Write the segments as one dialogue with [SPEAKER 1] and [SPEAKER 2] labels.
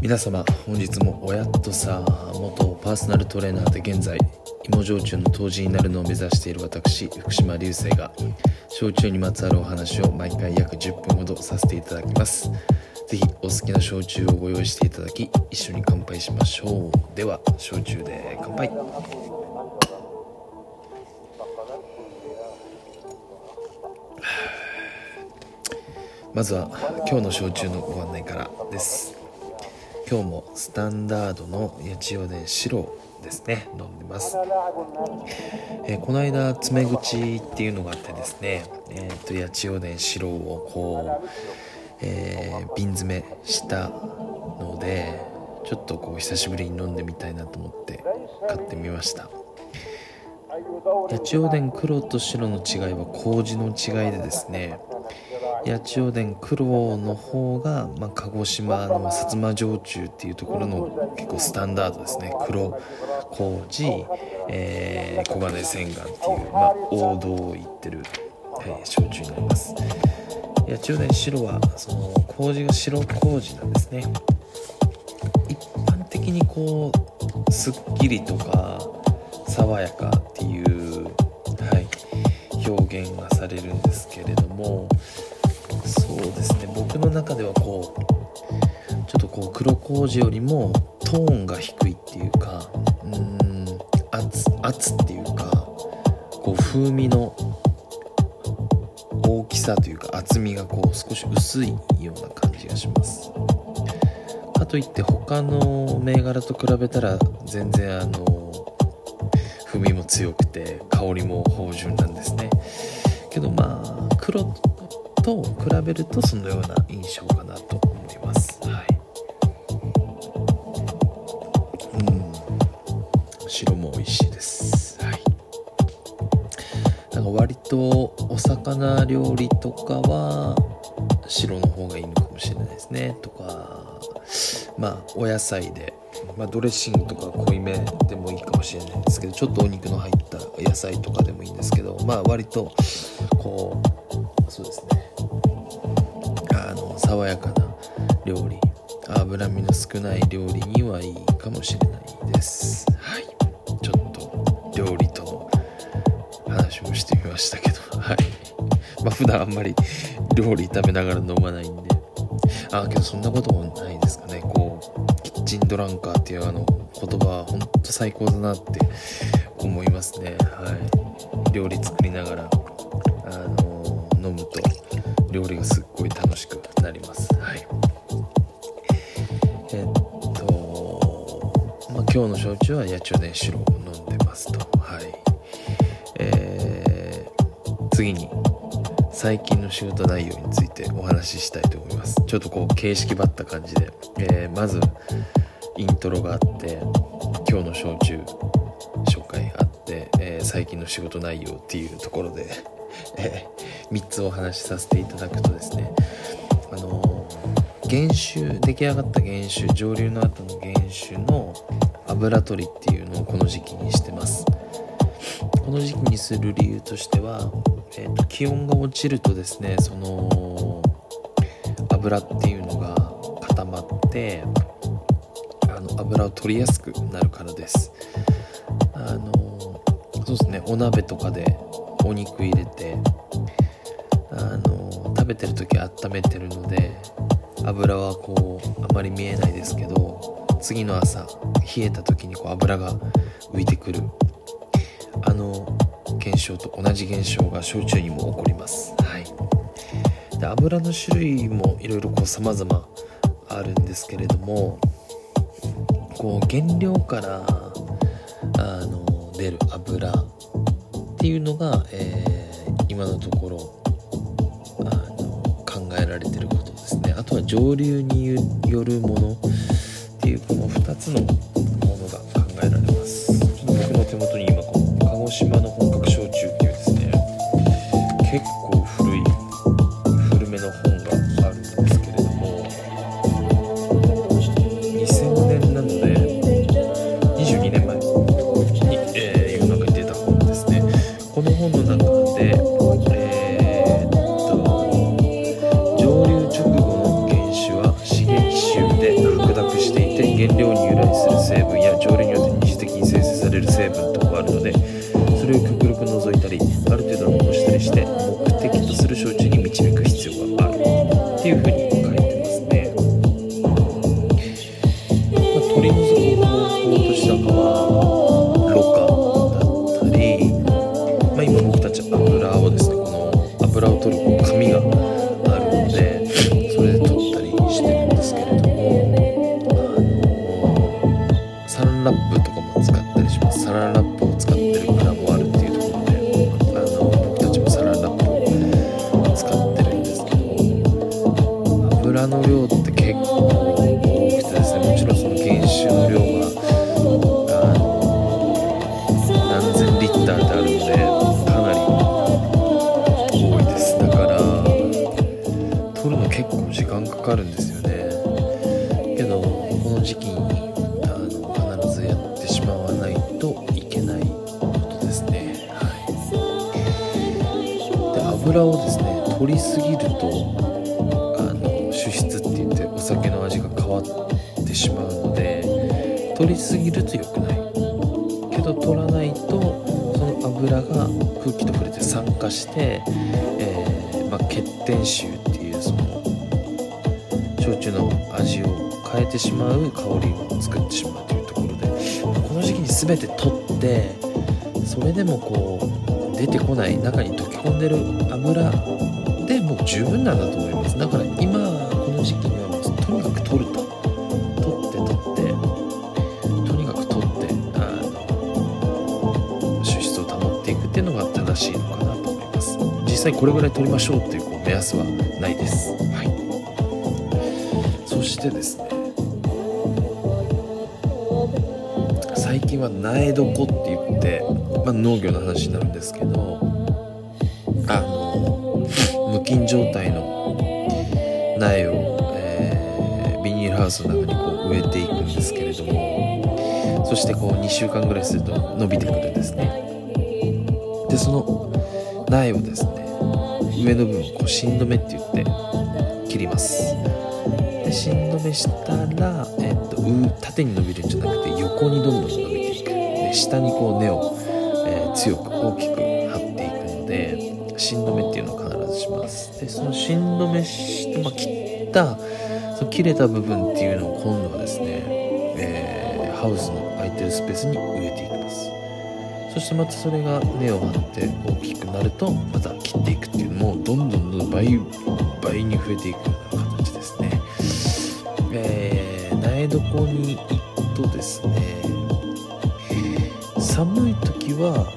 [SPEAKER 1] 皆様本日もおやっとさ元パーソナルトレーナーで現在芋焼酎の杜氏になるのを目指している私福島流星が焼酎にまつわるお話を毎回約10分ほどさせていただきます。是非お好きな焼酎をご用意していただき一緒に乾杯しましょう。では焼酎で乾杯。まずは今日の焼酎のご案内からです。今日もスタンダードの八千代で白ですね。飲んでます、えー、この間爪口っていうのがあってですねえ、ー、と八千代で白をこう、えー、瓶詰めしたのでちょっとこう久しぶりに飲んでみたいなと思って買ってみました。八千代田黒と白の違いは麹の違いでですね八千代田黒の方が、まあ、鹿児島の薩摩焼酎っていうところの結構スタンダードですね。黒麹、えー、黄金洗顔っていう、まあ、王道を言ってる、えー、焼酎になります。八千代田白はその麹が白麹なんですね。一般的にこうすっきりとか爽やかっていう、はい、表現がされるんですけれども中ではこうちょっとこう黒麹よりもトーンが低いっていうかうん圧圧っていうかこう風味の大きさというか厚みがこう少し薄いような感じがします。かといって他の銘柄と比べたら全然あの風味も強くて香りも芳醇なんですね。けどまあ黒と比べるとそのような印象かなと思います。はい、うん。白も美味しいです。はい、なんか割とお魚料理とかは白の方がいいのかもしれないですね。とかまあお野菜で、まあ、ドレッシングとか濃いめでもいいかもしれないんですけどちょっとお肉の入った野菜とかでもいいんですけどまあ割とこうそうですね。爽やかな料理。脂身の少ない料理にはいいかもしれないです。はいちょっと料理との話もしてみましたけど。はい。まあ普段あんまり料理食べながら飲まないんで。あけどそんなこともないですかね。こうキッチンドランカーっていうあの言葉はほんと最高だなって思いますね。はい。料理作りながらあの飲むと料理がすっ今日の焼酎は八丁田白を飲んでますと。はい。えー、次に最近の仕事内容についてお話ししたいと思います。ちょっとこう形式ばった感じで、えー、まずイントロがあって今日の焼酎紹介あって、えー、最近の仕事内容っていうところでえ3つお話しさせていただくとですねあの原酒出来上がった原酒上流の後の原酒の油取りっていうのをこの時期にしてます。この時期にする理由としては、えーと、気温が落ちるとですねその油っていうのが固まってあの油を取りやすくなるからです。あのそうですねお鍋とかでお肉入れてあの食べてる時温めてるので油はこうあまり見えないですけど次の朝冷えた時にこう油が浮いてくる。あの現象と同じ現象が焼酎にも起こります、はい、で油の種類もいろいろ様々あるんですけれどもこう原料からあの出る油っていうのが、えー、今のところあの考えられてることですね。あとは上流によるもの。ていうこの2つのものが考えられます。僕の手元に今この鹿児島の本格焼酎っていうですね。結構古い古めの本があるんですけれども2000年なので22年前に、えー、世の中に出た本ですね。この本の中さけどこの時期にあの必ずやってしまわないといけないことですね。はい。で油をですね取りすぎるとあの主質って言ってお酒の味が変わってしまうので取りすぎると良くない。けど取らないとその油が空気と触れて酸化して、えーまあ、欠点臭っていうその焼酎の味を変えてしまう香りを作ってしまうというところでこの時期に全て取ってそれでもこう出てこない中に溶け込んでる油でもう十分なんだと思います。だから今この時期にはもうとにかく取ると。取って取ってとにかく取ってあの脂質を保っていくっていうのが正しいのかなと思います。実際これぐらい取りましょうっていうこう目安はないです。はい。そしてですね近は苗床って言って、まあ、農業の話になるんですけどあの無菌状態の苗を、えービニールハウスの中にこう植えていくんですけれどもそしてこう2週間ぐらいすると伸びてくるんですね。でその苗をですね上の部分をこう芯止めって言って切ります。で芯止めしたら、えっと縦に伸びるんじゃなくて横にどんどん伸びていく下にこう根を、えー強く大きく張っていくので芯止めっていうのを必ずします。でその芯止めして、まあ、切ったその切れた部分っていうのを今度はですね、えーハウスの空いてるスペースに植えていきます。そしてまたそれが根を張って大きくなるとまた切っていくっていうのもどんどんどんどん倍倍に増えていくような形ですね。えー、苗床に行くとですね寒い時は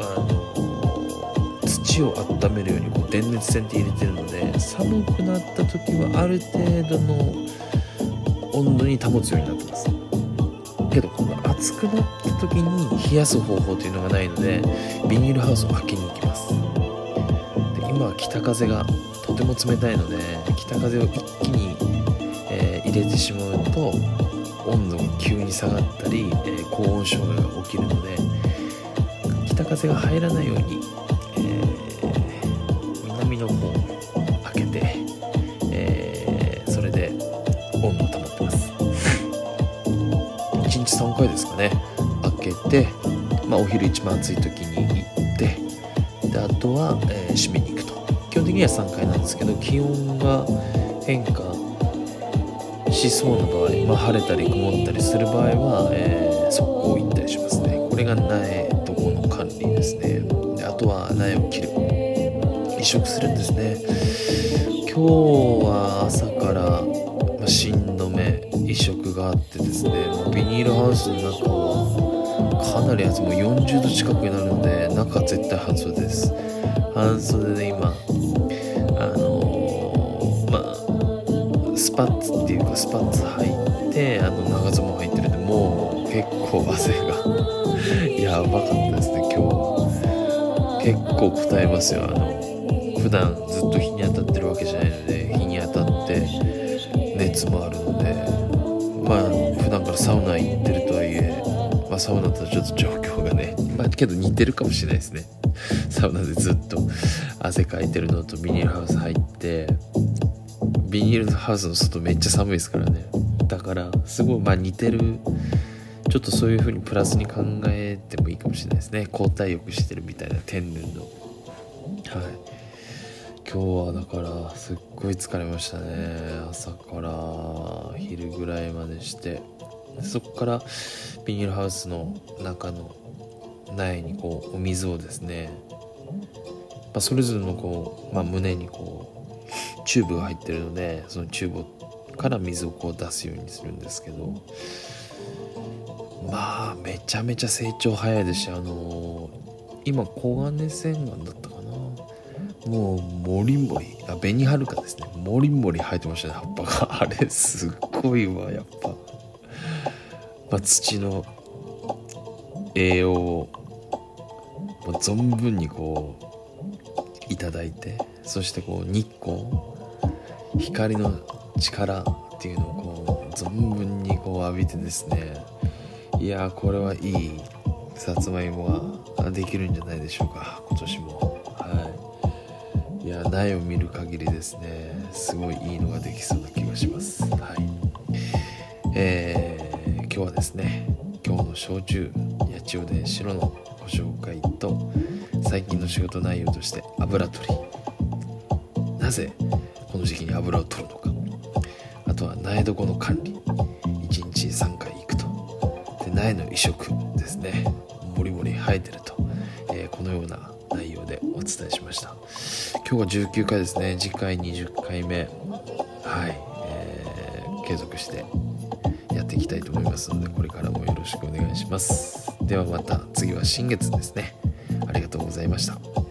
[SPEAKER 1] あの土を温めるようにこう電熱線って入れてるので寒くなった時はある程度の温度に保つようになってます。けど今度暑くなった時に冷やす方法というのがないのでビニールハウスを開けに行きます。で今は北風がとても冷たいので北風を一気に、えー入れてしまうと温度が急に下がったり、え高温障害が起きるので北風が入らないように、え南の方を開けて、えそれで温度を保ってます。1日3回ですかね。開けて、まあ、お昼一番暑い時に行ってであとは、えー締めに行くと。基本的には3回なんですけど気温が変化しそうな場合、まあ、晴れたり曇ったりする場合は、えー速攻行ったりしますね。これが苗とこの管理ですね。であとは苗を切る。移植するんですね。今日は朝から、まあ、芯止め移植があってですねもうビニールハウスの中はかなり暑い。も40度近くになるので中絶対半袖です。半袖で今パッツっていうかスパッツ履いてあの長ズボン履いてるんでもう結構汗がやばかったですね今日。は結構答えますよあの普段ずっと日に当たってるわけじゃないので日に当たって熱もあるのでまあ普段からサウナ行ってるとはいえ、まあ、サウナとはちょっと状況がねまあけど似てるかもしれないですね。サウナでずっと汗かいてるのとビニールハウス入ってビニールハウスの外めっちゃ寒いですからね。だからすごいまあ似てるちょっとそういう風にプラスに考えてもいいかもしれないですね。交代浴してるみたいな天然の。はい。今日はだからすっごい疲れましたね。朝から昼ぐらいまでして。そこからビニールハウスの中の苗にこうお水をですね、まあ、それぞれのこう、まあ、胸にこうチューブが入ってるのでそのチューブから水をこう出すようにするんですけどまあめちゃめちゃ成長早いですしあのー、今黄金千貫だったかな。もうもりもりあ紅はるかですね。もりもり生えてましたね葉っぱが。あれすっごいわやっぱ、まあ、土の栄養をもう存分にこういただいてそしてこう日光光の力っていうのをこう存分にこう浴びてですねいやこれはいいさつまいもができるんじゃないでしょうか今年も。はい。いや苗を見る限りですねすごいいいのができそうな気がします。はい。えー、今日はですね今日の焼酎八千代で白のご紹介と最近の仕事内容として油取り。なぜこの時期に油を取るのか。あとは苗床の管理。1日3回行くと。で苗の移植ですね。もりもり生えてると、えー、このような内容でお伝えしました。今日が19回ですね。次回20回目。はい、えー、継続してやっていきたいと思いますのでこれからもよろしくお願いします。ではまた次は新月ですね。ありがとうございました。